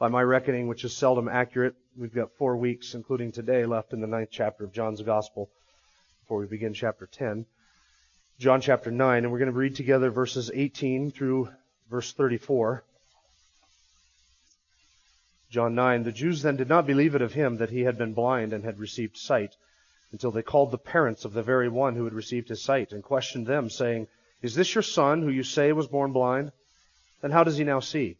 By my reckoning, which is seldom accurate, we've got four weeks, including today, left in the ninth chapter of John's Gospel before we begin chapter 10. John chapter 9, and we're going to read together verses 18 through verse 34. John 9, the Jews then did not believe it of him that he had been blind and had received sight, until they called the parents of the very one who had received his sight, and questioned them, saying, Is this your son, who you say was born blind? Then how does he now see?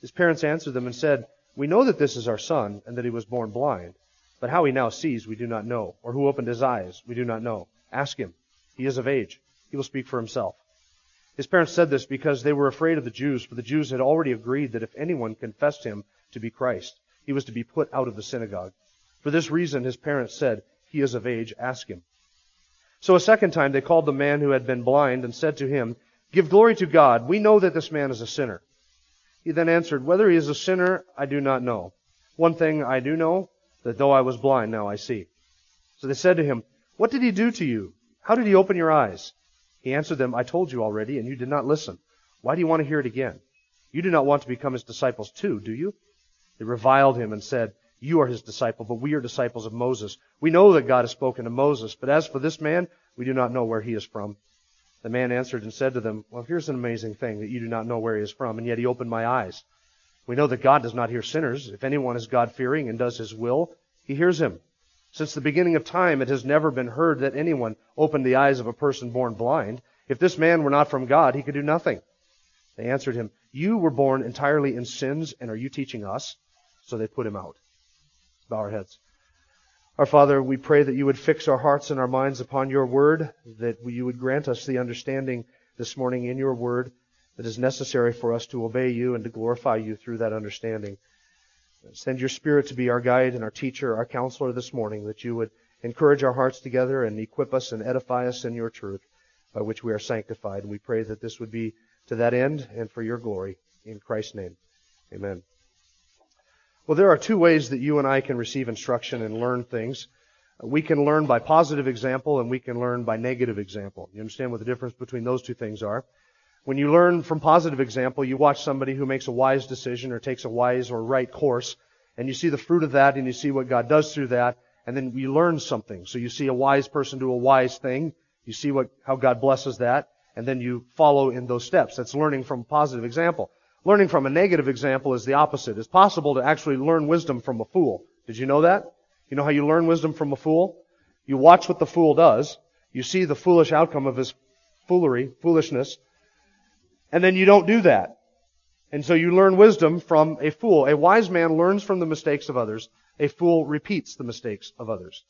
His parents answered them and said, We know that this is our son, and that he was born blind. But how he now sees, we do not know, or who opened his eyes, we do not know. Ask him. He is of age. He will speak for himself. His parents said this because they were afraid of the Jews, for the Jews had already agreed that if anyone confessed him to be Christ, he was to be put out of the synagogue. For this reason, his parents said, He is of age, ask him. So a second time they called the man who had been blind and said to him, Give glory to God. We know that this man is a sinner. He then answered, Whether he is a sinner, I do not know. One thing I do know, that though I was blind, now I see. So they said to him, What did he do to you? How did he open your eyes? He answered them, I told you already, and you did not listen. Why do you want to hear it again? You do not want to become his disciples too, do you? They reviled him and said, You are his disciple, but we are disciples of Moses. We know that God has spoken to Moses, but as for this man, we do not know where he is from. The man answered and said to them, Well, here's an amazing thing that you do not know where he is from, and yet he opened my eyes. We know that God does not hear sinners. If anyone is God fearing and does his will, he hears him. Since the beginning of time, it has never been heard that anyone opened the eyes of a person born blind. If this man were not from God, he could do nothing. They answered him, You were born entirely in sins, and are you teaching us? So they put him out. Bow our heads. Our Father, we pray that you would fix our hearts and our minds upon your word, that you would grant us the understanding this morning in your word that is necessary for us to obey you and to glorify you through that understanding. Send your Spirit to be our guide and our teacher, our counselor this morning, that you would encourage our hearts together and equip us and edify us in your truth by which we are sanctified. And we pray that this would be to that end and for your glory. In Christ's name, amen. Well, there are two ways that you and I can receive instruction and learn things. We can learn by positive example and we can learn by negative example. You understand what the difference between those two things are? When you learn from positive example, you watch somebody who makes a wise decision or takes a wise or right course, and you see the fruit of that and you see what God does through that, and then you learn something. So you see a wise person do a wise thing, you see what, how God blesses that, and then you follow in those steps. That's learning from positive example. Learning from a negative example is the opposite. It's possible to actually learn wisdom from a fool. Did you know that? You know how you learn wisdom from a fool? You watch what the fool does. You see the foolish outcome of his foolery, foolishness, and then you don't do that. And so you learn wisdom from a fool. A wise man learns from the mistakes of others. A fool repeats the mistakes of others.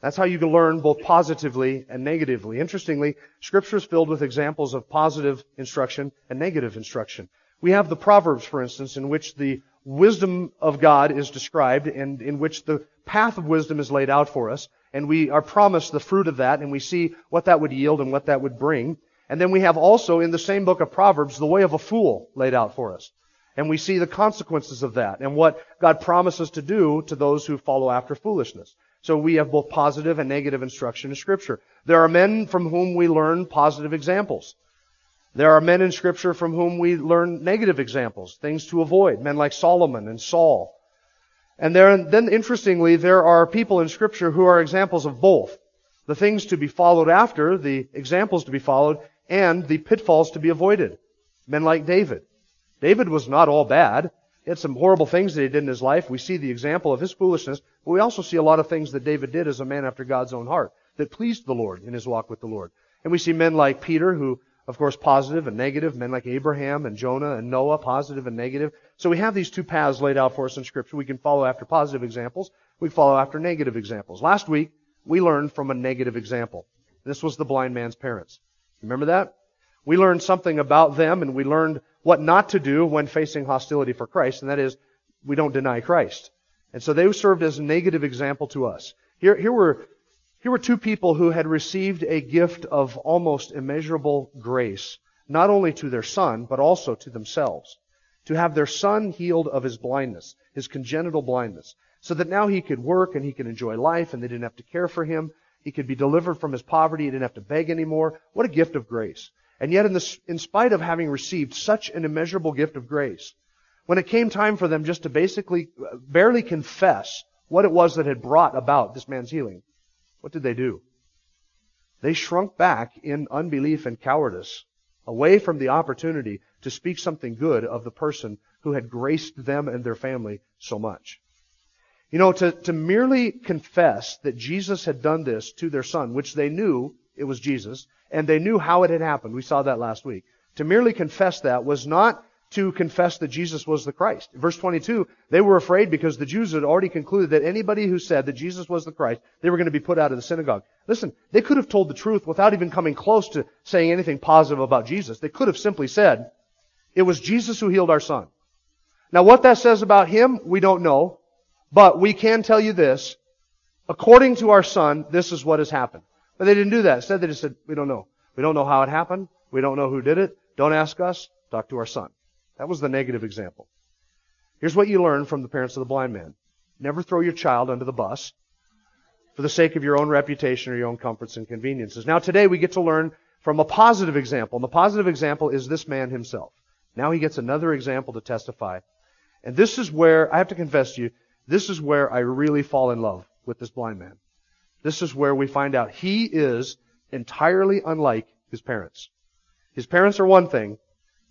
That's how you can learn both positively and negatively. Interestingly, scripture is filled with examples of positive instruction and negative instruction. We have the Proverbs, for instance, in which the wisdom of God is described and in which the path of wisdom is laid out for us. And we are promised the fruit of that and we see what that would yield and what that would bring. And then we have also in the same book of Proverbs the way of a fool laid out for us. And we see the consequences of that and what God promises to do to those who follow after foolishness. So we have both positive and negative instruction in scripture. There are men from whom we learn positive examples. There are men in scripture from whom we learn negative examples, things to avoid, men like Solomon and Saul. And there, then interestingly, there are people in scripture who are examples of both. The things to be followed after, the examples to be followed, and the pitfalls to be avoided. Men like David. David was not all bad. He had some horrible things that he did in his life. We see the example of his foolishness, but we also see a lot of things that David did as a man after God's own heart that pleased the Lord in his walk with the Lord. And we see men like Peter who of course, positive and negative, men like Abraham and Jonah and Noah, positive and negative. So we have these two paths laid out for us in Scripture. We can follow after positive examples. We follow after negative examples. Last week, we learned from a negative example. This was the blind man's parents. Remember that? We learned something about them and we learned what not to do when facing hostility for Christ, and that is, we don't deny Christ. And so they served as a negative example to us. Here, here were, here were two people who had received a gift of almost immeasurable grace, not only to their son, but also to themselves. To have their son healed of his blindness, his congenital blindness, so that now he could work and he could enjoy life and they didn't have to care for him. He could be delivered from his poverty. He didn't have to beg anymore. What a gift of grace. And yet, in, the, in spite of having received such an immeasurable gift of grace, when it came time for them just to basically, uh, barely confess what it was that had brought about this man's healing, what did they do? They shrunk back in unbelief and cowardice, away from the opportunity to speak something good of the person who had graced them and their family so much. You know, to, to merely confess that Jesus had done this to their son, which they knew it was Jesus, and they knew how it had happened. We saw that last week. To merely confess that was not to confess that Jesus was the Christ. verse 22, they were afraid because the Jews had already concluded that anybody who said that Jesus was the Christ, they were going to be put out of the synagogue. Listen, they could have told the truth without even coming close to saying anything positive about Jesus. They could have simply said, it was Jesus who healed our son. Now what that says about him, we don't know, but we can tell you this. According to our son, this is what has happened. But they didn't do that. Instead, they just said, we don't know. We don't know how it happened. We don't know who did it. Don't ask us. Talk to our son. That was the negative example. Here's what you learn from the parents of the blind man. Never throw your child under the bus for the sake of your own reputation or your own comforts and conveniences. Now today we get to learn from a positive example. And the positive example is this man himself. Now he gets another example to testify. And this is where, I have to confess to you, this is where I really fall in love with this blind man. This is where we find out he is entirely unlike his parents. His parents are one thing.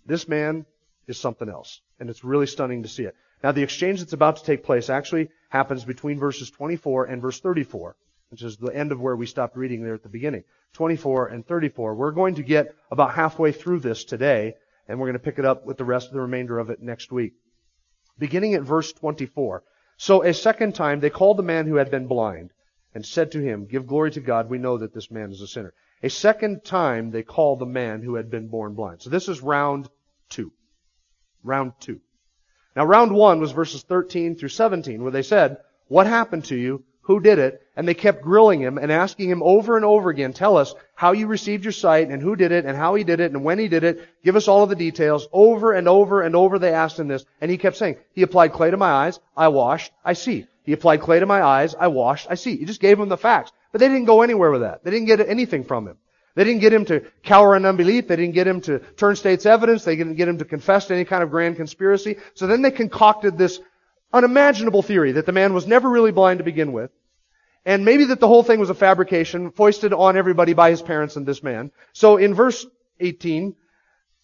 This man is something else. And it's really stunning to see it. Now the exchange that's about to take place actually happens between verses 24 and verse 34, which is the end of where we stopped reading there at the beginning. 24 and 34. We're going to get about halfway through this today, and we're going to pick it up with the rest of the remainder of it next week. Beginning at verse 24. So a second time they called the man who had been blind and said to him, Give glory to God, we know that this man is a sinner. A second time they called the man who had been born blind. So this is round two. Round two. Now round one was verses 13 through 17 where they said, What happened to you? Who did it? And they kept grilling him and asking him over and over again, tell us how you received your sight and who did it and how he did it and when he did it. Give us all of the details. Over and over and over they asked him this. And he kept saying, he applied clay to my eyes. I washed. I see. He applied clay to my eyes. I washed. I see. He just gave them the facts. But they didn't go anywhere with that. They didn't get anything from him. They didn't get him to cower in unbelief. They didn't get him to turn state's evidence. They didn't get him to confess to any kind of grand conspiracy. So then they concocted this unimaginable theory that the man was never really blind to begin with. And maybe that the whole thing was a fabrication foisted on everybody by his parents and this man. So in verse 18,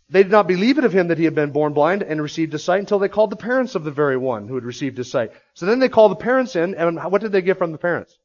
they did not believe it of him that he had been born blind and received his sight until they called the parents of the very one who had received his sight. So then they called the parents in, and what did they get from the parents?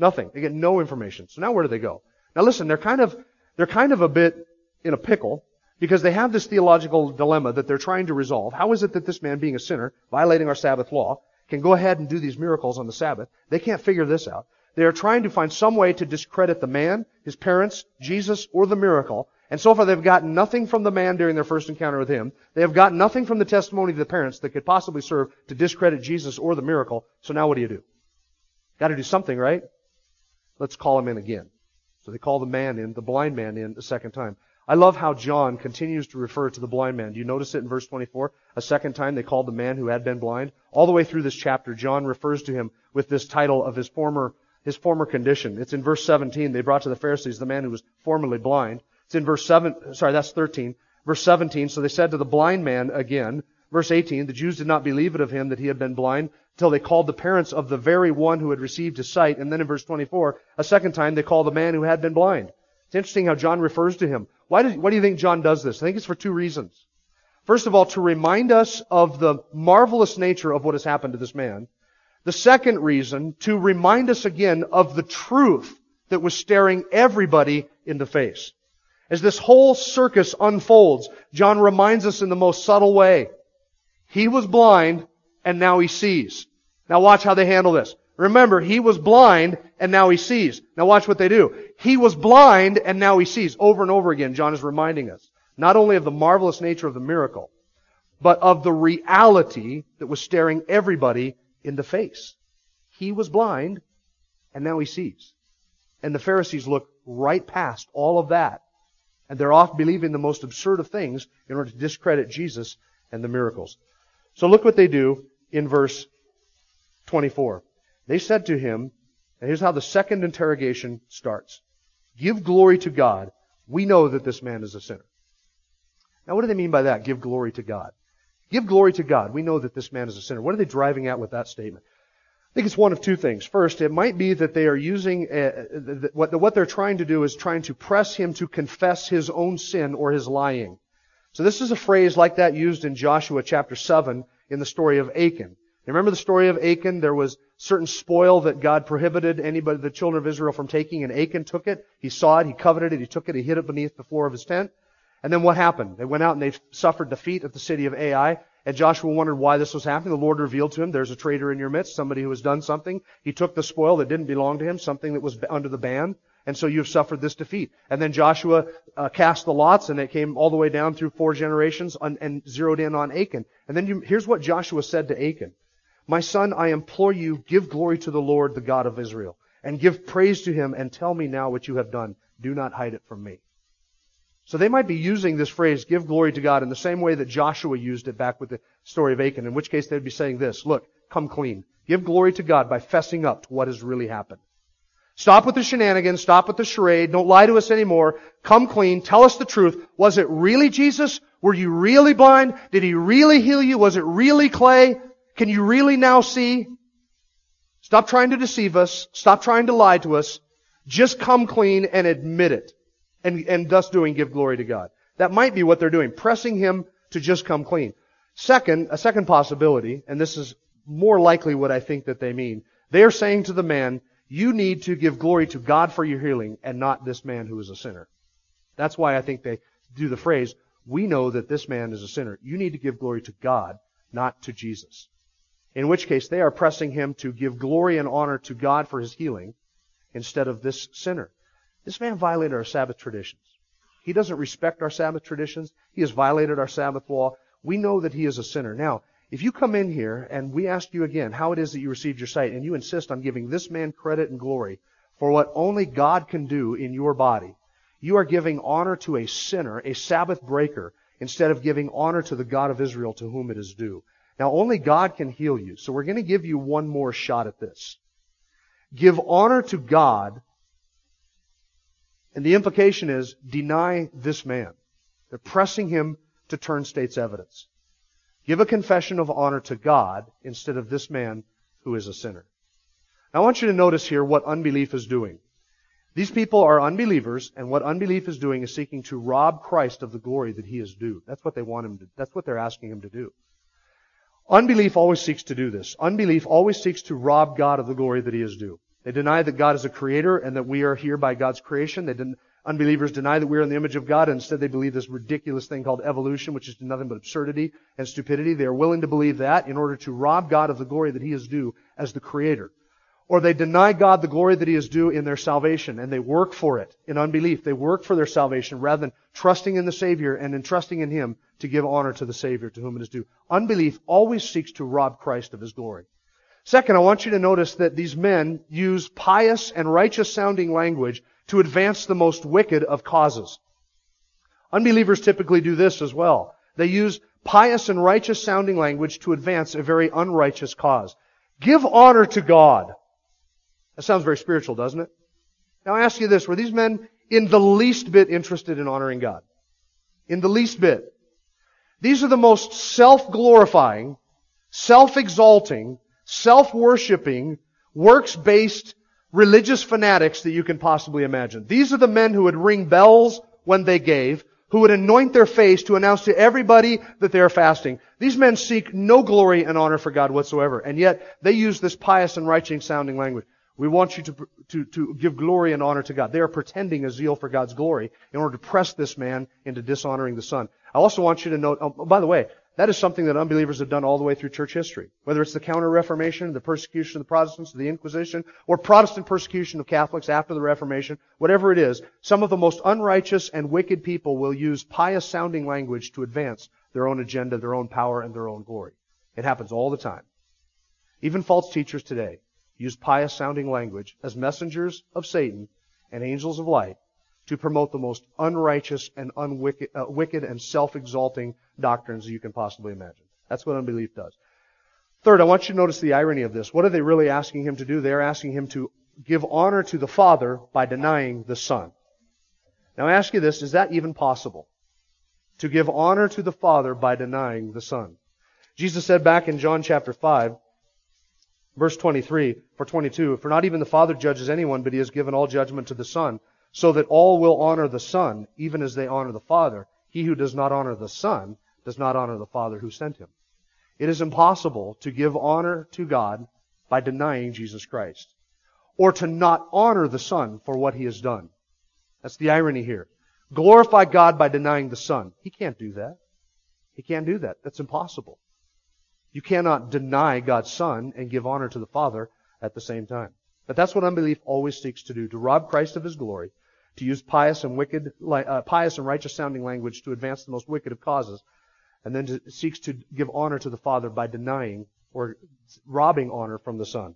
Nothing. They get no information. So now where do they go? Now listen, they're kind of, they're kind of a bit in a pickle because they have this theological dilemma that they're trying to resolve. How is it that this man, being a sinner, violating our Sabbath law, can go ahead and do these miracles on the Sabbath? They can't figure this out. They are trying to find some way to discredit the man, his parents, Jesus, or the miracle. And so far they've gotten nothing from the man during their first encounter with him. They have gotten nothing from the testimony of the parents that could possibly serve to discredit Jesus or the miracle. So now what do you do? Gotta do something, right? Let's call him in again. So they call the man in, the blind man in a second time. I love how John continues to refer to the blind man. Do you notice it in verse 24? A second time they called the man who had been blind. All the way through this chapter, John refers to him with this title of his former his former condition. It's in verse 17. They brought to the Pharisees the man who was formerly blind. It's in verse 7, sorry, that's 13. Verse 17, so they said to the blind man again, verse 18, the Jews did not believe it of him that he had been blind until they called the parents of the very one who had received his sight. And then in verse 24, a second time they call the man who had been blind. It's interesting how John refers to him. Why do, why do you think John does this? I think it's for two reasons. First of all, to remind us of the marvelous nature of what has happened to this man. The second reason, to remind us again of the truth that was staring everybody in the face. As this whole circus unfolds, John reminds us in the most subtle way. He was blind and now he sees. Now watch how they handle this. Remember, he was blind and now he sees. Now watch what they do. He was blind and now he sees. Over and over again, John is reminding us not only of the marvelous nature of the miracle, but of the reality that was staring everybody in the face. He was blind, and now he sees. And the Pharisees look right past all of that. And they're off believing the most absurd of things in order to discredit Jesus and the miracles. So look what they do in verse 24. They said to him, and here's how the second interrogation starts. Give glory to God. We know that this man is a sinner. Now what do they mean by that? Give glory to God. Give glory to God. We know that this man is a sinner. What are they driving at with that statement? I think it's one of two things. First, it might be that they are using, uh, what, what they're trying to do is trying to press him to confess his own sin or his lying. So this is a phrase like that used in Joshua chapter 7 in the story of Achan. Remember the story of Achan? There was certain spoil that God prohibited anybody, the children of Israel from taking, and Achan took it. He saw it, he coveted it, he took it, he hid it beneath the floor of his tent. And then what happened? They went out and they suffered defeat at the city of Ai. And Joshua wondered why this was happening. The Lord revealed to him, there's a traitor in your midst, somebody who has done something. He took the spoil that didn't belong to him, something that was under the ban. And so you've suffered this defeat. And then Joshua uh, cast the lots, and it came all the way down through four generations on, and zeroed in on Achan. And then you, here's what Joshua said to Achan. My son, I implore you, give glory to the Lord, the God of Israel, and give praise to him, and tell me now what you have done. Do not hide it from me. So they might be using this phrase, give glory to God, in the same way that Joshua used it back with the story of Achan, in which case they'd be saying this, look, come clean. Give glory to God by fessing up to what has really happened. Stop with the shenanigans. Stop with the charade. Don't lie to us anymore. Come clean. Tell us the truth. Was it really Jesus? Were you really blind? Did he really heal you? Was it really clay? Can you really now see? Stop trying to deceive us. Stop trying to lie to us. Just come clean and admit it. And, and thus doing give glory to God. That might be what they're doing. Pressing him to just come clean. Second, a second possibility, and this is more likely what I think that they mean. They are saying to the man, you need to give glory to God for your healing and not this man who is a sinner. That's why I think they do the phrase, we know that this man is a sinner. You need to give glory to God, not to Jesus. In which case they are pressing him to give glory and honor to God for his healing instead of this sinner. This man violated our Sabbath traditions. He doesn't respect our Sabbath traditions. He has violated our Sabbath law. We know that he is a sinner. Now, if you come in here and we ask you again how it is that you received your sight and you insist on giving this man credit and glory for what only God can do in your body, you are giving honor to a sinner, a Sabbath breaker, instead of giving honor to the God of Israel to whom it is due. Now only God can heal you, so we're going to give you one more shot at this. Give honor to God, and the implication is deny this man. They're pressing him to turn state's evidence. Give a confession of honor to God instead of this man who is a sinner. Now I want you to notice here what unbelief is doing. These people are unbelievers, and what unbelief is doing is seeking to rob Christ of the glory that he is due. That's what they want him to, that's what they're asking him to do. Unbelief always seeks to do this. Unbelief always seeks to rob God of the glory that he is due. They deny that God is a creator and that we are here by God's creation. They Unbelievers deny that we are in the image of God, and instead they believe this ridiculous thing called evolution, which is nothing but absurdity and stupidity. They are willing to believe that in order to rob God of the glory that He is due as the Creator. Or they deny God the glory that He is due in their salvation, and they work for it in unbelief. They work for their salvation rather than trusting in the Savior and entrusting in Him to give honor to the Savior to whom it is due. Unbelief always seeks to rob Christ of His glory. Second, I want you to notice that these men use pious and righteous sounding language to advance the most wicked of causes. Unbelievers typically do this as well. They use pious and righteous sounding language to advance a very unrighteous cause. Give honor to God. That sounds very spiritual, doesn't it? Now I ask you this, were these men in the least bit interested in honoring God? In the least bit. These are the most self-glorifying, self-exalting, self-worshipping, works-based religious fanatics that you can possibly imagine. These are the men who would ring bells when they gave, who would anoint their face to announce to everybody that they are fasting. These men seek no glory and honor for God whatsoever, and yet they use this pious and righteous sounding language. We want you to, to, to give glory and honor to God. They are pretending a zeal for God's glory in order to press this man into dishonoring the Son. I also want you to note, oh, by the way, that is something that unbelievers have done all the way through church history. Whether it's the Counter-Reformation, the persecution of the Protestants, the Inquisition, or Protestant persecution of Catholics after the Reformation, whatever it is, some of the most unrighteous and wicked people will use pious sounding language to advance their own agenda, their own power, and their own glory. It happens all the time. Even false teachers today use pious sounding language as messengers of Satan and angels of light to promote the most unrighteous and unwicked, uh, wicked and self-exalting doctrines you can possibly imagine. That's what unbelief does. Third, I want you to notice the irony of this. What are they really asking him to do? They're asking him to give honor to the Father by denying the Son. Now I ask you this, is that even possible? To give honor to the Father by denying the Son. Jesus said back in John chapter 5, verse 23, for 22, for not even the Father judges anyone, but he has given all judgment to the Son, so that all will honor the Son, even as they honor the Father. He who does not honor the Son does not honor the Father who sent him. It is impossible to give honor to God by denying Jesus Christ, or to not honor the Son for what he has done. That's the irony here. Glorify God by denying the Son. He can't do that. He can't do that. That's impossible. You cannot deny God's Son and give honor to the Father at the same time. But that's what unbelief always seeks to do, to rob Christ of his glory, to use pious and wicked, uh, pious and righteous sounding language to advance the most wicked of causes, and then to, seeks to give honor to the Father by denying or robbing honor from the Son.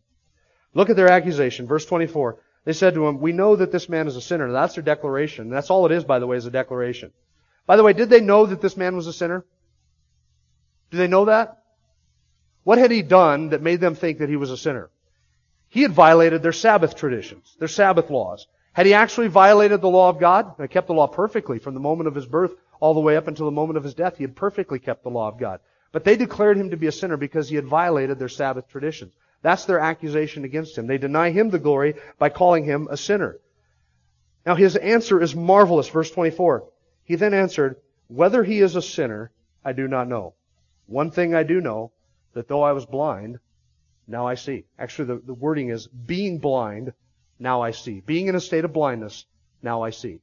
Look at their accusation. Verse 24. They said to him, We know that this man is a sinner. That's their declaration. That's all it is, by the way, is a declaration. By the way, did they know that this man was a sinner? Do they know that? What had he done that made them think that he was a sinner? He had violated their Sabbath traditions, their Sabbath laws. Had he actually violated the law of God? He kept the law perfectly from the moment of his birth all the way up until the moment of his death. He had perfectly kept the law of God. But they declared him to be a sinner because he had violated their Sabbath traditions. That's their accusation against him. They deny him the glory by calling him a sinner. Now his answer is marvelous. Verse 24. He then answered, Whether he is a sinner, I do not know. One thing I do know, that though I was blind, now I see. Actually, the, the wording is being blind, now I see. Being in a state of blindness, now I see.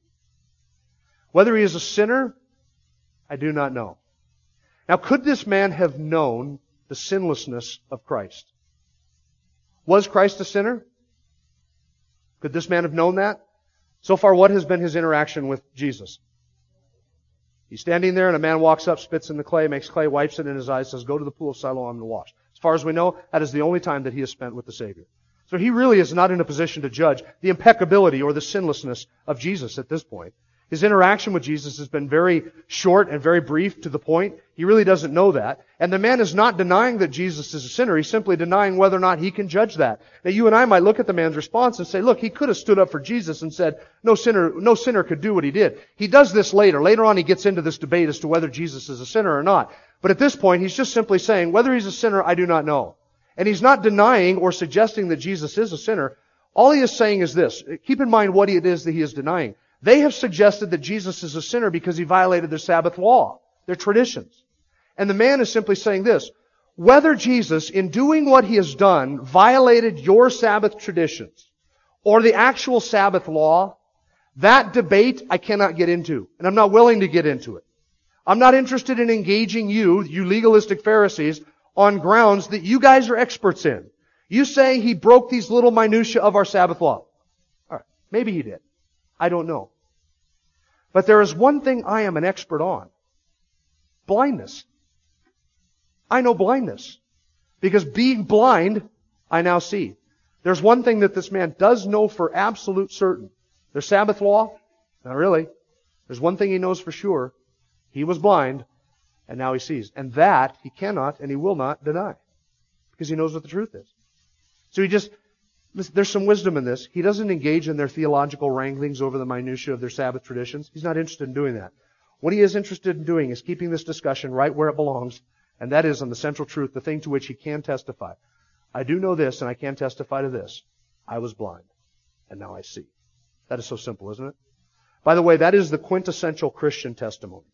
Whether he is a sinner, I do not know. Now, could this man have known the sinlessness of Christ? Was Christ a sinner? Could this man have known that? So far, what has been his interaction with Jesus? He's standing there and a man walks up, spits in the clay, makes clay, wipes it in his eyes, says, go to the pool of Siloam and wash. As far as we know, that is the only time that he has spent with the Savior. So he really is not in a position to judge the impeccability or the sinlessness of Jesus at this point. His interaction with Jesus has been very short and very brief to the point. He really doesn't know that. And the man is not denying that Jesus is a sinner. He's simply denying whether or not he can judge that. Now you and I might look at the man's response and say, look, he could have stood up for Jesus and said, no sinner, no sinner could do what he did. He does this later. Later on he gets into this debate as to whether Jesus is a sinner or not. But at this point, he's just simply saying, whether he's a sinner, I do not know. And he's not denying or suggesting that Jesus is a sinner. All he is saying is this. Keep in mind what it is that he is denying. They have suggested that Jesus is a sinner because he violated their Sabbath law, their traditions. And the man is simply saying this, whether Jesus, in doing what he has done, violated your Sabbath traditions or the actual Sabbath law, that debate I cannot get into, and I'm not willing to get into it. I'm not interested in engaging you, you legalistic Pharisees, on grounds that you guys are experts in. You say he broke these little minutiae of our Sabbath law. Alright, maybe he did. I don't know. But there is one thing I am an expert on. Blindness. I know blindness. Because being blind, I now see. There's one thing that this man does know for absolute certain. There's Sabbath law? Not really. There's one thing he knows for sure. He was blind, and now he sees. And that he cannot and he will not deny. Because he knows what the truth is. So he just there's some wisdom in this. He doesn't engage in their theological wranglings over the minutiae of their Sabbath traditions. He's not interested in doing that. What he is interested in doing is keeping this discussion right where it belongs, and that is on the central truth, the thing to which he can testify. I do know this, and I can testify to this. I was blind, and now I see. That is so simple, isn't it? By the way, that is the quintessential Christian testimony.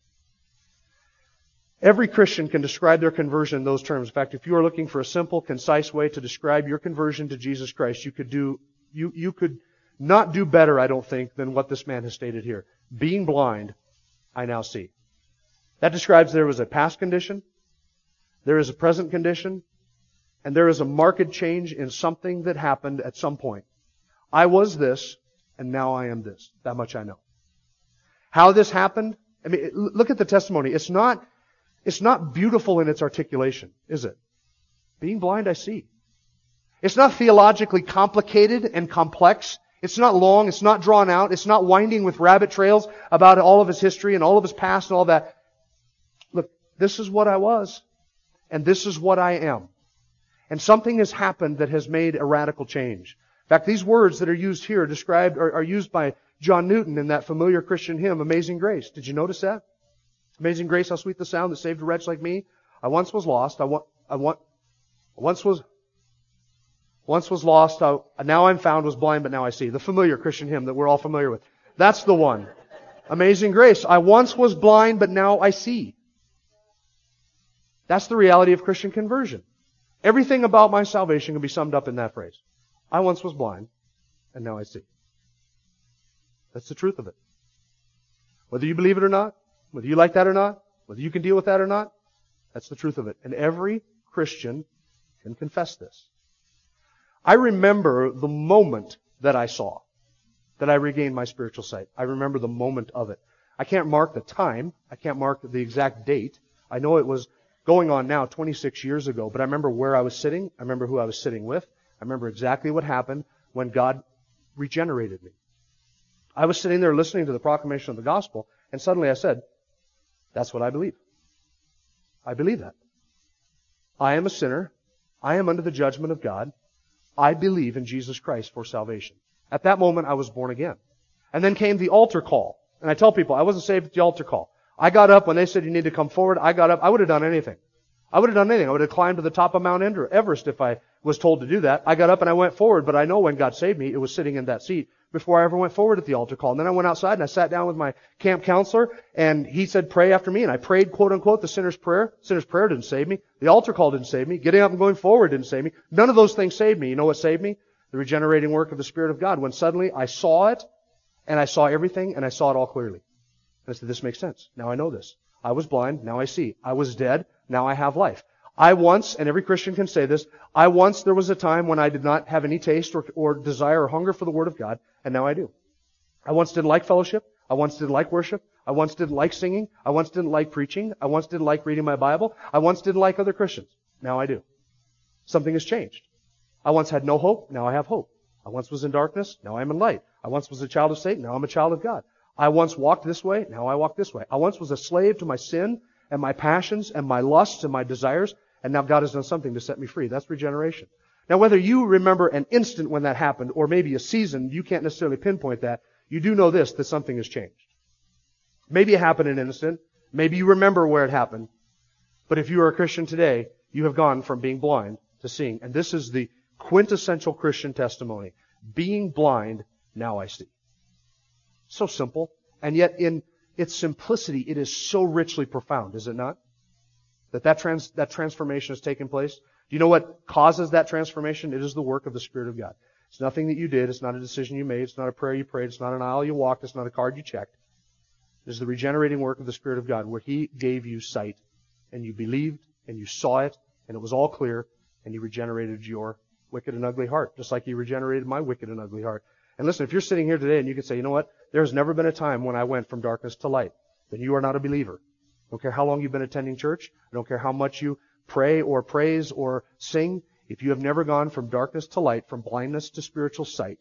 Every Christian can describe their conversion in those terms. In fact, if you are looking for a simple, concise way to describe your conversion to Jesus Christ, you could do, you, you could not do better, I don't think, than what this man has stated here. Being blind, I now see. That describes there was a past condition, there is a present condition, and there is a marked change in something that happened at some point. I was this, and now I am this. That much I know. How this happened, I mean, look at the testimony. It's not, it's not beautiful in its articulation, is it? Being blind, I see. It's not theologically complicated and complex. It's not long. It's not drawn out. It's not winding with rabbit trails about all of his history and all of his past and all that. Look, this is what I was. And this is what I am. And something has happened that has made a radical change. In fact, these words that are used here described are, are used by John Newton in that familiar Christian hymn, Amazing Grace. Did you notice that? Amazing Grace, how sweet the sound that saved a wretch like me. I once was lost. I want, I want, once was, once was lost. I, now I'm found, was blind, but now I see. The familiar Christian hymn that we're all familiar with. That's the one. Amazing Grace. I once was blind, but now I see. That's the reality of Christian conversion. Everything about my salvation can be summed up in that phrase. I once was blind, and now I see. That's the truth of it. Whether you believe it or not, whether you like that or not, whether you can deal with that or not, that's the truth of it. And every Christian can confess this. I remember the moment that I saw, that I regained my spiritual sight. I remember the moment of it. I can't mark the time. I can't mark the exact date. I know it was going on now 26 years ago, but I remember where I was sitting. I remember who I was sitting with. I remember exactly what happened when God regenerated me. I was sitting there listening to the proclamation of the gospel, and suddenly I said, That's what I believe. I believe that. I am a sinner. I am under the judgment of God. I believe in Jesus Christ for salvation. At that moment, I was born again. And then came the altar call. And I tell people, I wasn't saved at the altar call. I got up when they said you need to come forward. I got up. I would have done anything. I would have done anything. I would have climbed to the top of Mount Everest if I was told to do that. I got up and I went forward, but I know when God saved me, it was sitting in that seat before I ever went forward at the altar call. And then I went outside and I sat down with my camp counselor and he said, pray after me. And I prayed, quote unquote, the sinner's prayer. Sinner's prayer didn't save me. The altar call didn't save me. Getting up and going forward didn't save me. None of those things saved me. You know what saved me? The regenerating work of the Spirit of God. When suddenly I saw it and I saw everything and I saw it all clearly. And I said, this makes sense. Now I know this. I was blind. Now I see. I was dead. Now I have life. I once, and every Christian can say this, I once, there was a time when I did not have any taste or, or desire or hunger for the Word of God, and now I do. I once didn't like fellowship. I once didn't like worship. I once didn't like singing. I once didn't like preaching. I once didn't like reading my Bible. I once didn't like other Christians. Now I do. Something has changed. I once had no hope. Now I have hope. I once was in darkness. Now I am in light. I once was a child of Satan. Now I'm a child of God. I once walked this way. Now I walk this way. I once was a slave to my sin and my passions and my lusts and my desires. And now God has done something to set me free. That's regeneration. Now, whether you remember an instant when that happened or maybe a season, you can't necessarily pinpoint that. You do know this, that something has changed. Maybe it happened in an instant. Maybe you remember where it happened. But if you are a Christian today, you have gone from being blind to seeing. And this is the quintessential Christian testimony. Being blind, now I see. So simple. And yet in its simplicity, it is so richly profound, is it not? That that, trans, that transformation has taken place? Do you know what causes that transformation? It is the work of the Spirit of God. It's nothing that you did. It's not a decision you made. It's not a prayer you prayed. It's not an aisle you walked. It's not a card you checked. It is the regenerating work of the Spirit of God where He gave you sight and you believed and you saw it and it was all clear and He regenerated your wicked and ugly heart, just like He regenerated my wicked and ugly heart. And listen, if you're sitting here today and you can say, you know what? There has never been a time when I went from darkness to light, then you are not a believer. I don't care how long you've been attending church. I don't care how much you pray or praise or sing. If you have never gone from darkness to light, from blindness to spiritual sight,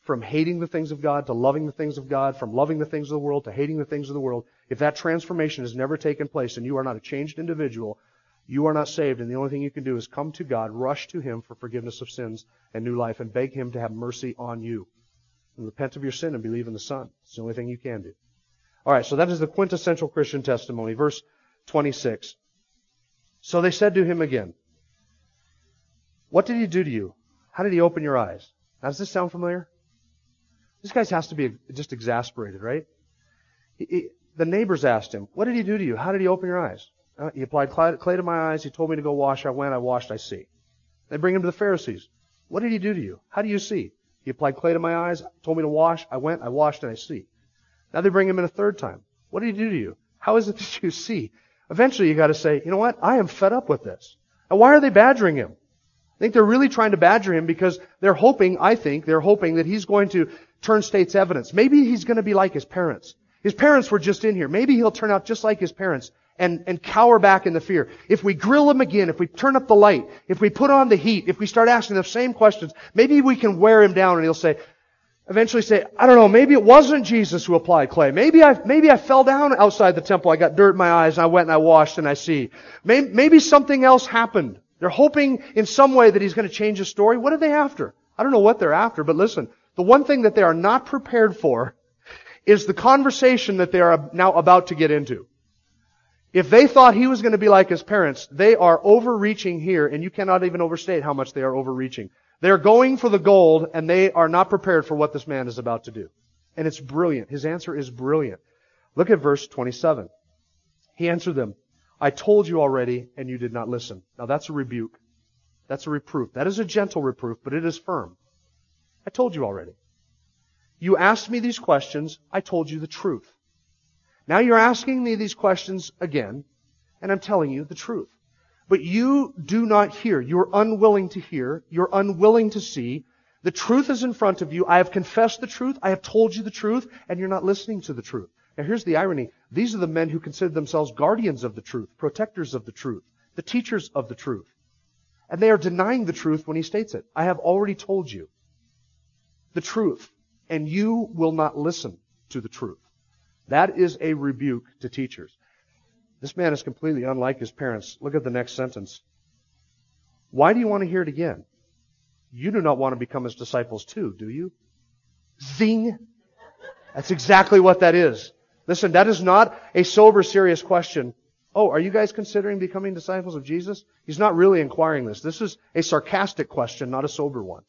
from hating the things of God to loving the things of God, from loving the things of the world to hating the things of the world, if that transformation has never taken place and you are not a changed individual, you are not saved, and the only thing you can do is come to God, rush to Him for forgiveness of sins and new life, and beg Him to have mercy on you. And repent of your sin and believe in the Son. It's the only thing you can do. All right, so that is the quintessential Christian testimony. Verse 26. So they said to him again, What did he do to you? How did he open your eyes? Now, does this sound familiar? This guy has to be just exasperated, right? He, he, the neighbors asked him, What did he do to you? How did he open your eyes? Uh, he applied clay, to my eyes. He told me to go wash. I went. I washed. I see. They bring him to the Pharisees. What did he do to you? How do you see? He applied clay to my eyes, told me to wash. I went. I washed, and I see. Now they bring him in a third time. What did he do to you? How is it that you see? Eventually you got to say, you know what? I am fed up with this. And why are they badgering him? I think they're really trying to badger him because they're hoping, I think, they're hoping that he's going to turn state's evidence. Maybe he's going to be like his parents. His parents were just in here. Maybe he'll turn out just like his parents and, and cower back in the fear. If we grill him again, if we turn up the light, if we put on the heat, if we start asking the same questions, maybe we can wear him down and he'll say, eventually say, I don't know, maybe it wasn't Jesus who applied clay. Maybe I, maybe I fell down outside the temple. I got dirt in my eyes and I went and I washed and I see. Maybe, maybe something else happened. They're hoping in some way that he's going to change his story. What are they after? I don't know what they're after, but listen, the one thing that they are not prepared for is the conversation that they are now about to get into. If they thought he was going to be like his parents, they are overreaching here, and you cannot even overstate how much they are overreaching. They're going for the gold, and they are not prepared for what this man is about to do. And it's brilliant. His answer is brilliant. Look at verse 27. He answered them, I told you already, and you did not listen. Now that's a rebuke. That's a reproof. That is a gentle reproof, but it is firm. I told you already. You asked me these questions. I told you the truth. Now you're asking me these questions again, and I'm telling you the truth. But you do not hear. You're unwilling to hear. You're unwilling to see. The truth is in front of you. I have confessed the truth. I have told you the truth, and you're not listening to the truth. Now here's the irony. These are the men who consider themselves guardians of the truth, protectors of the truth, the teachers of the truth. And they are denying the truth when he states it. I have already told you the truth, and you will not listen to the truth. That is a rebuke to teachers. This man is completely unlike his parents. Look at the next sentence. Why do you want to hear it again? You do not want to become his disciples too, do you? Zing. That's exactly what that is. Listen, that is not a sober, serious question. Oh, are you guys considering becoming disciples of Jesus? He's not really inquiring this. This is a sarcastic question, not a sober one.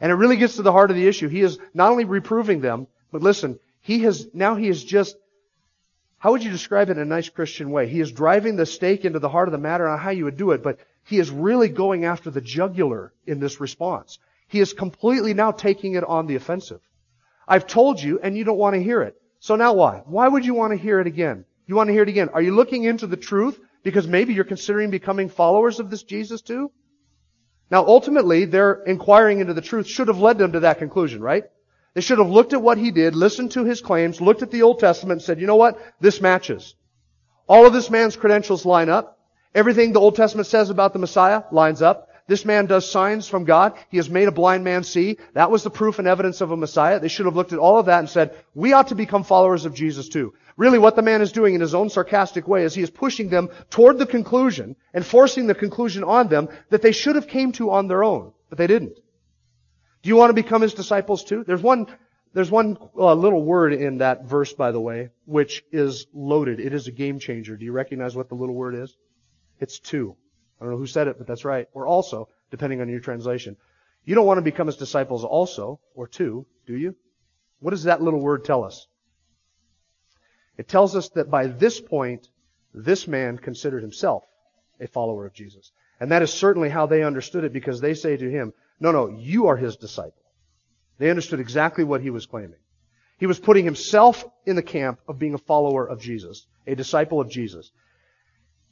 And it really gets to the heart of the issue. He is not only reproving them, but listen, he has, now he is just, how would you describe it in a nice Christian way? He is driving the stake into the heart of the matter on how you would do it, but he is really going after the jugular in this response. He is completely now taking it on the offensive. I've told you and you don't want to hear it. So now why? Why would you want to hear it again? You want to hear it again. Are you looking into the truth because maybe you're considering becoming followers of this Jesus too? Now ultimately, their inquiring into the truth should have led them to that conclusion, right? They should have looked at what he did, listened to his claims, looked at the Old Testament and said, you know what? This matches. All of this man's credentials line up. Everything the Old Testament says about the Messiah lines up. This man does signs from God. He has made a blind man see. That was the proof and evidence of a Messiah. They should have looked at all of that and said, we ought to become followers of Jesus too. Really what the man is doing in his own sarcastic way is he is pushing them toward the conclusion and forcing the conclusion on them that they should have came to on their own, but they didn't. Do you want to become his disciples too? There's one, there's one uh, little word in that verse, by the way, which is loaded. It is a game changer. Do you recognize what the little word is? It's too. I don't know who said it, but that's right. Or also, depending on your translation. You don't want to become his disciples also, or too, do you? What does that little word tell us? It tells us that by this point, this man considered himself a follower of Jesus. And that is certainly how they understood it because they say to him, no, no, you are his disciple. They understood exactly what he was claiming. He was putting himself in the camp of being a follower of Jesus, a disciple of Jesus.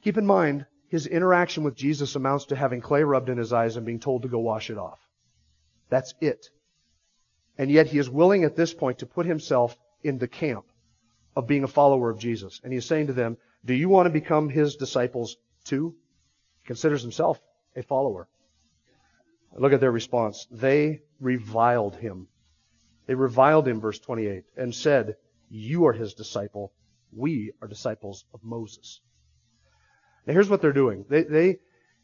Keep in mind, his interaction with Jesus amounts to having clay rubbed in his eyes and being told to go wash it off. That's it. And yet he is willing at this point to put himself in the camp of being a follower of Jesus. And he's saying to them, do you want to become his disciples too? He considers himself a follower. Look at their response. They reviled him. They reviled him, verse 28, and said, You are his disciple. We are disciples of Moses. Now here's what they're doing. They, they,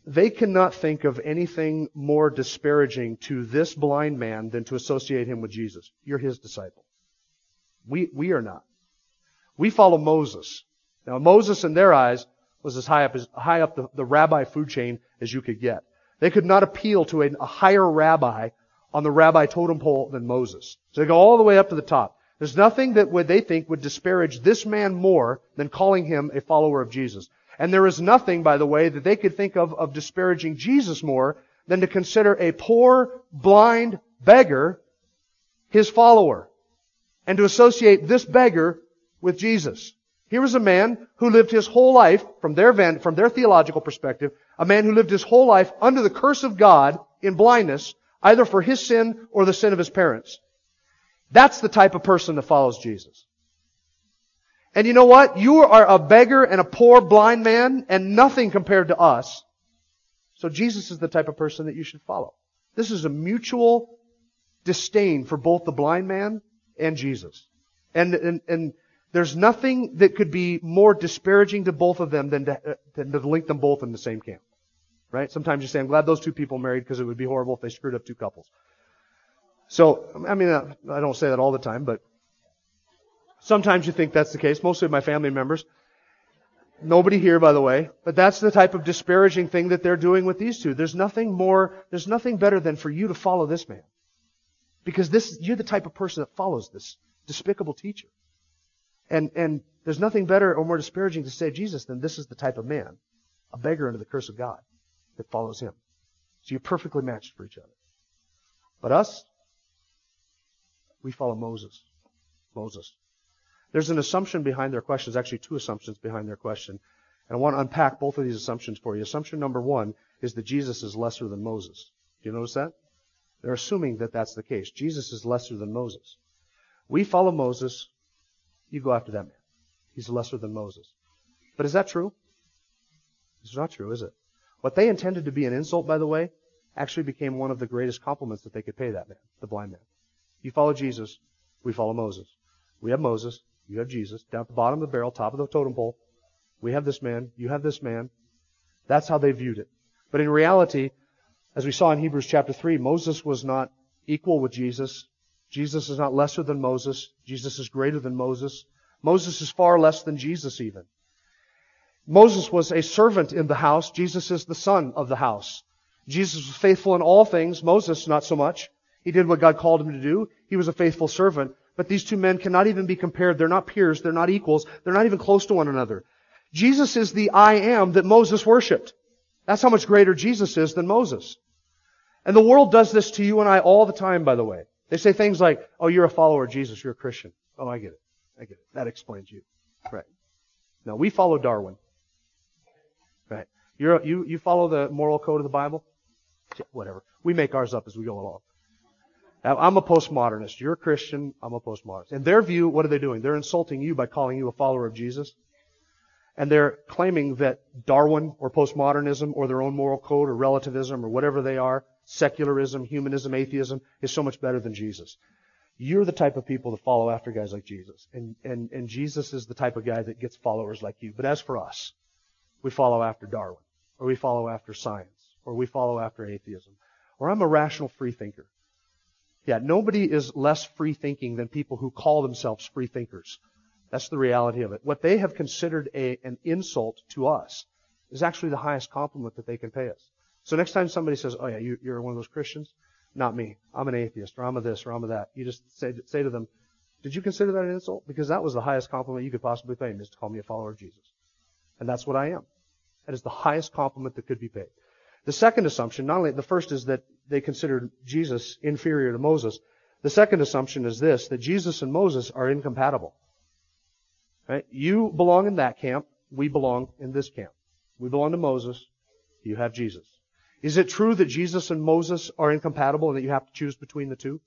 they cannot think of anything more disparaging to this blind man than to associate him with Jesus. You're his disciple. We, we are not. We follow Moses. Now Moses in their eyes was as high up as, high up the, the rabbi food chain as you could get. They could not appeal to a, a higher rabbi on the rabbi totem pole than Moses. So they go all the way up to the top. There's nothing that would, they think would disparage this man more than calling him a follower of Jesus. And there is nothing, by the way, that they could think of of disparaging Jesus more than to consider a poor, blind beggar his follower. And to associate this beggar with Jesus. Here was a man who lived his whole life, from their, van, from their theological perspective, a man who lived his whole life under the curse of God in blindness, either for his sin or the sin of his parents. That's the type of person that follows Jesus. And you know what? You are a beggar and a poor blind man and nothing compared to us. So Jesus is the type of person that you should follow. This is a mutual disdain for both the blind man and Jesus. And, and, and there's nothing that could be more disparaging to both of them than to, uh, than to link them both in the same camp. Right? Sometimes you say, I'm glad those two people married because it would be horrible if they screwed up two couples. So, I mean, uh, I don't say that all the time, but sometimes you think that's the case. Mostly my family members. Nobody here, by the way, but that's the type of disparaging thing that they're doing with these two. There's nothing more, there's nothing better than for you to follow this man. Because this, you're the type of person that follows this despicable teacher. And, and there's nothing better or more disparaging to say Jesus than this is the type of man, a beggar under the curse of God, that follows him. So you're perfectly matched for each other. But us, we follow Moses. Moses. There's an assumption behind their question. There's actually two assumptions behind their question. And I want to unpack both of these assumptions for you. Assumption number one is that Jesus is lesser than Moses. Do you notice that? They're assuming that that's the case. Jesus is lesser than Moses. We follow Moses. You go after that man. He's lesser than Moses. But is that true? It's not true, is it? What they intended to be an insult, by the way, actually became one of the greatest compliments that they could pay that man, the blind man. You follow Jesus, we follow Moses. We have Moses, you have Jesus, down at the bottom of the barrel, top of the totem pole. We have this man, you have this man. That's how they viewed it. But in reality, as we saw in Hebrews chapter 3, Moses was not equal with Jesus. Jesus is not lesser than Moses. Jesus is greater than Moses. Moses is far less than Jesus even. Moses was a servant in the house. Jesus is the son of the house. Jesus was faithful in all things. Moses, not so much. He did what God called him to do. He was a faithful servant. But these two men cannot even be compared. They're not peers. They're not equals. They're not even close to one another. Jesus is the I am that Moses worshiped. That's how much greater Jesus is than Moses. And the world does this to you and I all the time, by the way. They say things like, oh, you're a follower of Jesus. You're a Christian. Oh, I get it. I get it. That explains you. Right. Now, we follow Darwin. Right. You're, you, you follow the moral code of the Bible? Yeah, whatever. We make ours up as we go along. I'm a postmodernist. You're a Christian. I'm a postmodernist. In their view, what are they doing? They're insulting you by calling you a follower of Jesus. And they're claiming that Darwin or postmodernism or their own moral code or relativism or whatever they are, secularism, humanism, atheism, is so much better than Jesus. You're the type of people that follow after guys like Jesus. And, and, and Jesus is the type of guy that gets followers like you. But as for us, we follow after Darwin, or we follow after science, or we follow after atheism, or I'm a rational free thinker. Yeah, nobody is less free thinking than people who call themselves free thinkers. That's the reality of it. What they have considered a, an insult to us is actually the highest compliment that they can pay us. So next time somebody says, "Oh yeah, you, are one of those Christians," not me. I'm an atheist, or I'm a this, or I'm a that. You just say say to them, "Did you consider that an insult?" Because that was the highest compliment you could possibly pay me is to call me a follower of Jesus, and that's what I am. That is the highest compliment that could be paid. The second assumption, not only the first is that they considered Jesus inferior to Moses. The second assumption is this, that Jesus and Moses are incompatible. Right? You belong in that camp. We belong in this camp. We belong to Moses. You have Jesus. Is it true that Jesus and Moses are incompatible and that you have to choose between the two?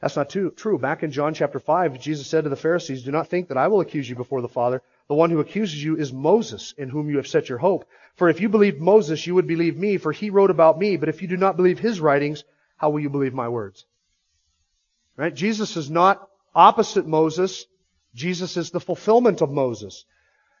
That's not too, true. Back in John chapter 5, Jesus said to the Pharisees, Do not think that I will accuse you before the Father. The one who accuses you is Moses, in whom you have set your hope. For if you believed Moses, you would believe me, for he wrote about me. But if you do not believe his writings, how will you believe my words? Right? Jesus is not opposite Moses. Jesus is the fulfillment of Moses.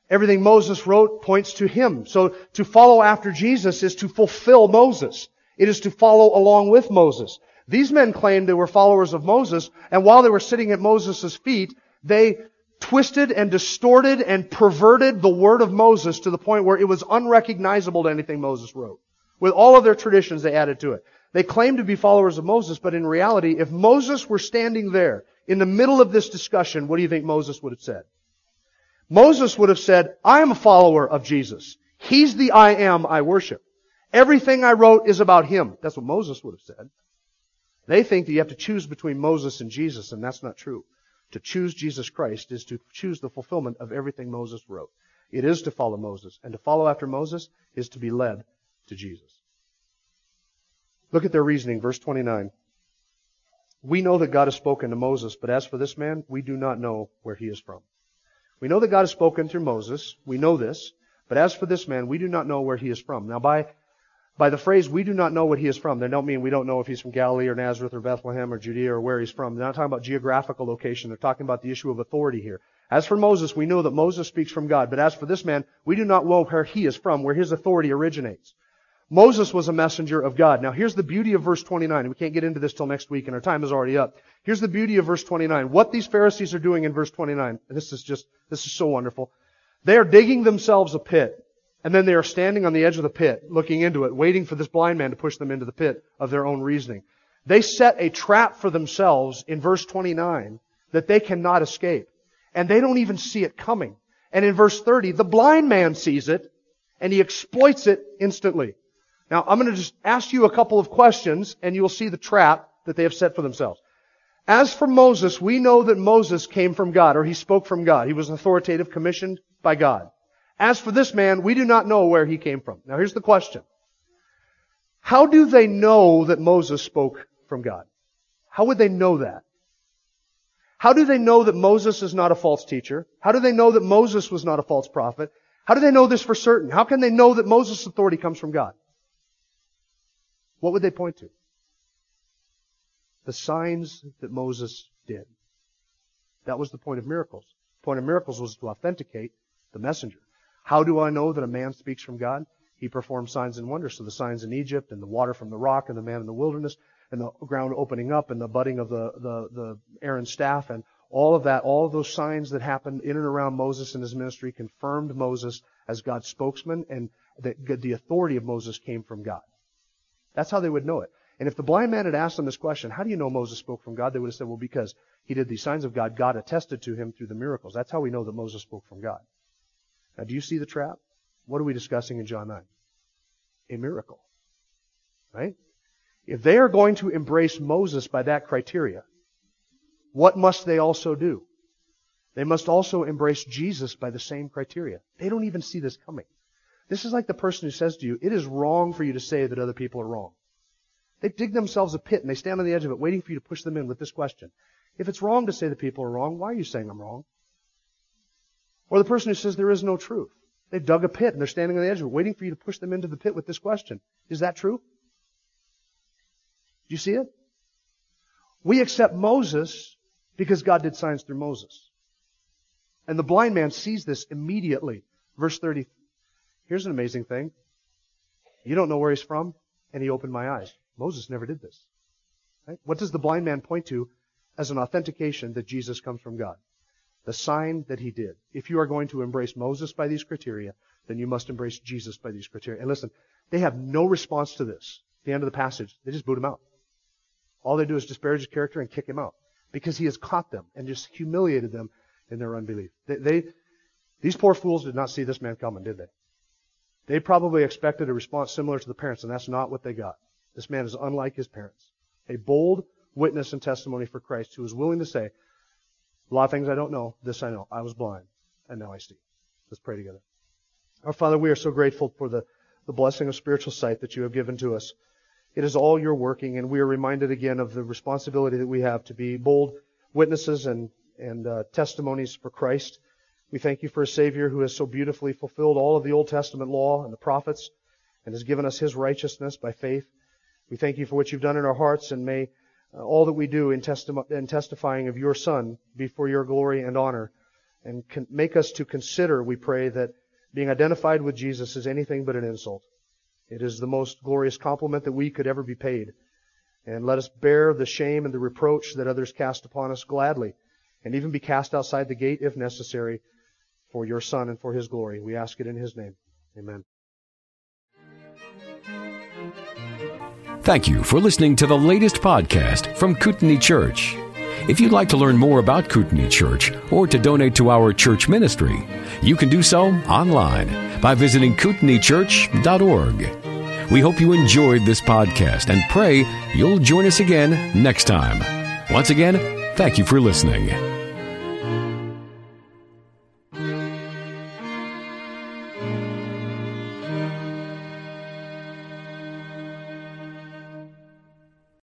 Everything Moses wrote points to him. So to follow after Jesus is to fulfill Moses. It is to follow along with Moses. These men claimed they were followers of Moses, and while they were sitting at Moses' feet, they twisted and distorted and perverted the word of Moses to the point where it was unrecognizable to anything Moses wrote. With all of their traditions, they added to it. They claimed to be followers of Moses, but in reality, if Moses were standing there in the middle of this discussion, what do you think Moses would have said? Moses would have said, I am a follower of Jesus. He's the I am I worship. Everything I wrote is about him. That's what Moses would have said. They think that you have to choose between Moses and Jesus, and that's not true. To choose Jesus Christ is to choose the fulfillment of everything Moses wrote. It is to follow Moses. And to follow after Moses is to be led to Jesus. Look at their reasoning, verse 29. We know that God has spoken to Moses, but as for this man, we do not know where he is from. We know that God has spoken through Moses. We know this. But as for this man, we do not know where he is from. Now, by, by the phrase, we do not know what he is from, they don't mean we don't know if he's from Galilee or Nazareth or Bethlehem or Judea or where he's from. They're not talking about geographical location. They're talking about the issue of authority here. As for Moses, we know that Moses speaks from God. But as for this man, we do not know where he is from, where his authority originates. Moses was a messenger of God. Now here's the beauty of verse 29, we can't get into this till next week, and our time is already up. Here's the beauty of verse 29. What these Pharisees are doing in verse 29, this is just, this is so wonderful. They are digging themselves a pit, and then they are standing on the edge of the pit, looking into it, waiting for this blind man to push them into the pit of their own reasoning. They set a trap for themselves in verse 29 that they cannot escape. And they don't even see it coming. And in verse 30, the blind man sees it, and he exploits it instantly. Now, I'm going to just ask you a couple of questions and you'll see the trap that they have set for themselves. As for Moses, we know that Moses came from God, or he spoke from God. He was authoritative, commissioned by God. As for this man, we do not know where he came from. Now here's the question. How do they know that Moses spoke from God? How would they know that? How do they know that Moses is not a false teacher? How do they know that Moses was not a false prophet? How do they know this for certain? How can they know that Moses' authority comes from God? What would they point to? The signs that Moses did. That was the point of miracles. The point of miracles was to authenticate the messenger. How do I know that a man speaks from God? He performed signs and wonders. So the signs in Egypt and the water from the rock and the manna in the wilderness and the ground opening up and the budding of the, the, the Aaron's staff and all of that, all of those signs that happened in and around Moses and his ministry confirmed Moses as God's spokesman and that the authority of Moses came from God. That's how they would know it. And if the blind man had asked them this question, how do you know Moses spoke from God? They would have said, well, because he did these signs of God. God attested to him through the miracles. That's how we know that Moses spoke from God. Now, do you see the trap? What are we discussing in John 9? A miracle. Right? If they are going to embrace Moses by that criteria, what must they also do? They must also embrace Jesus by the same criteria. They don't even see this coming. This is like the person who says to you, it is wrong for you to say that other people are wrong. They dig themselves a pit and they stand on the edge of it waiting for you to push them in with this question. If it's wrong to say that people are wrong, why are you saying I'm wrong? Or the person who says there is no truth. They've dug a pit and they're standing on the edge of it waiting for you to push them into the pit with this question. Is that true? Do you see it? We accept Moses because God did signs through Moses. And the blind man sees this immediately. Verse 30, Here's an amazing thing. You don't know where he's from, and he opened my eyes. Moses never did this. Right? What does the blind man point to as an authentication that Jesus comes from God? The sign that he did. If you are going to embrace Moses by these criteria, then you must embrace Jesus by these criteria. And listen, they have no response to this. At the end of the passage, they just boot him out. All they do is disparage his character and kick him out because he has caught them and just humiliated them in their unbelief. They, they, these poor fools did not see this man coming, did they? They probably expected a response similar to the parents, and that's not what they got. This man is unlike his parents. A bold witness and testimony for Christ who is willing to say, a lot of things I don't know, this I know. I was blind, and now I see. Let's pray together. Our Father, we are so grateful for the, the blessing of spiritual sight that you have given to us. It is all your working, and we are reminded again of the responsibility that we have to be bold witnesses and, and uh, testimonies for Christ. We thank you for a Savior who has so beautifully fulfilled all of the Old Testament law and the prophets and has given us his righteousness by faith. We thank you for what you've done in our hearts and may uh, all that we do in, testi- in, testifying of your Son be for your glory and honor. And make us to consider, we pray, that being identified with Jesus is anything but an insult. It is the most glorious compliment that we could ever be paid. And let us bear the shame and the reproach that others cast upon us gladly, and even be cast outside the gate if necessary for your Son and for His glory. We ask it in His name. Amen. Thank you for listening to the latest podcast from Kootenai Church. If you'd like to learn more about Kootenai Church or to donate to our church ministry, you can do so online by visiting kootenaichurch.org. We hope you enjoyed this podcast and pray you'll join us again next time. Once again, thank you for listening.